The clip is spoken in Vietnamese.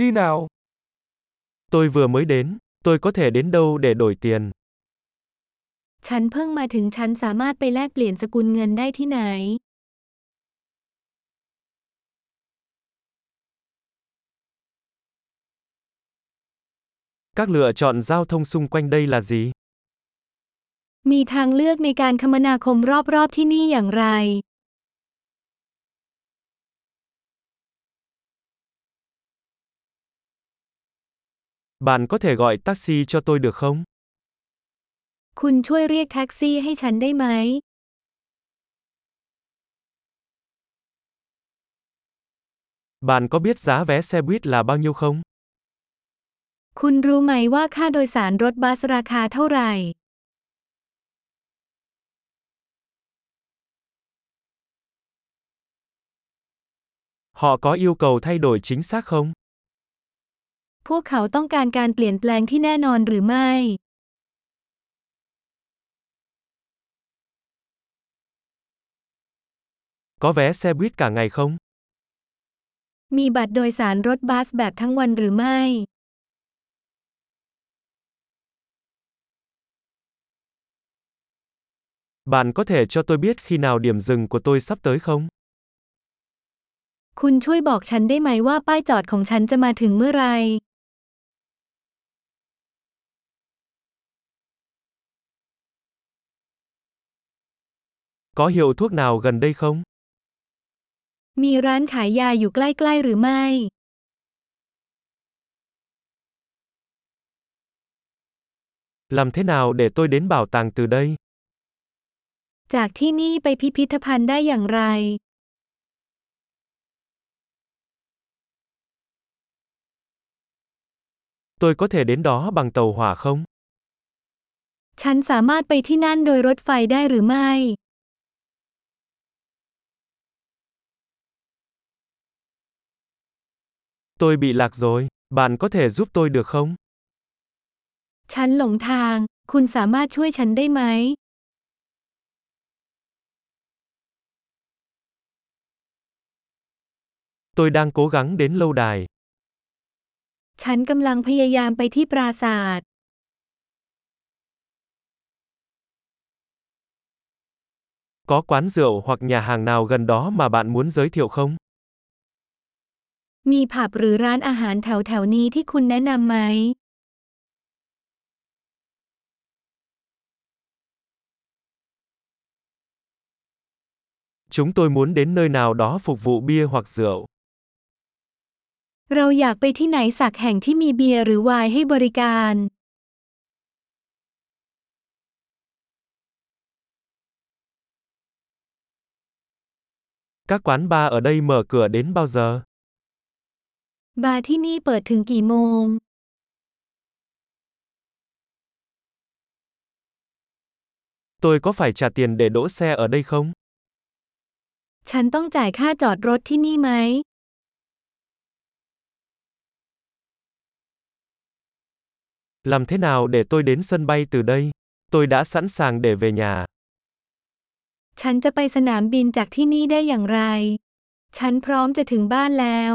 Đi nào. Tôi vừa mới đến, tôi có thể đến đâu để đổi tiền? ฉันเพิ่งมาถึงฉันสามารถไปแลกเปลี่ยนสกุลเงินได้ที่ไหน Các lựa chọn giao thông xung quanh đây là gì? มีทางเลือกในการคมนาคมรอบๆที่นี่อย่างไร Bạn có thể gọi taxi cho tôi được không? คุณช่วยเรียกแท็กซี่ให้ฉันได้ไหม Bạn có biết giá vé xe buýt là bao nhiêu không? คุณรู้ไหมว่าค่าโดยสารรถบัสราคาเท่าไหร่ Họ có yêu cầu thay đổi chính xác không? พวกเขาต้องการการเปลี่ยนแปลงที่แน่นอนหรือไม่ Có vé xe buýt cả ngày không? มีบัตรโดยสารรถบัสแบบทั้งวันหรือไม่ Bạn có thể cho tôi biết khi nào điểm dừng của tôi sắp tới không? คุณช่วยบอกฉันได้ไหมว่าป้ายจอดของฉันจะมาถึงเมื่อไร Có hiệu thuốc nào gần đây không? มีร้านขายยาอยู่ใกล้ๆหรือไม่ Làm thế nào để tôi đến bảo tàng từ đây? จากที่นี่ไปพิพิธภัณฑ์ได้อย่างไร Tôi có thể đến đó bằng tàu hỏa không? ฉันสามารถไปที่นั่นโดยรถไฟได้หรือไม่ Tôi bị lạc rồi, bạn có thể giúp tôi được không? ฉันหลงทาง คุณสามารถช่วยฉันได้ไหม Tôi đang cố gắng đến lâu đài. ฉันกำลังพยายามไปที่ปราสาท Có quán rượu hoặc nhà hàng nào gần đó mà bạn muốn giới thiệu không? มีผับหรือร้านอาหารแถวแถวๆนี้ที่คุณแนะนำไหม Chúng tôi muốn đến nơi nào đó phục vụ bia hoặc rượu. เราอยากไปที่ไหนสักแห่งที่มีเบียร์หรือไวน์ให้บริการ Các quán bar ở đây mở cửa đến bao giờ? บาร์ที่นี่เปิดถึงกี่โมง Tôi có phải trả tiền để đỗ xe ở đây không? ฉันต้องจ่ายค่าจอดรถที่นี่ไหม Làm thế nào để tôi đến sân bay từ đây? Tôi đã sẵn sàng để về nhà. ฉันจะไปสนามบินจากที่นี่ได้อย่างไร ฉันพร้อมจะถึงบ้านแล้ว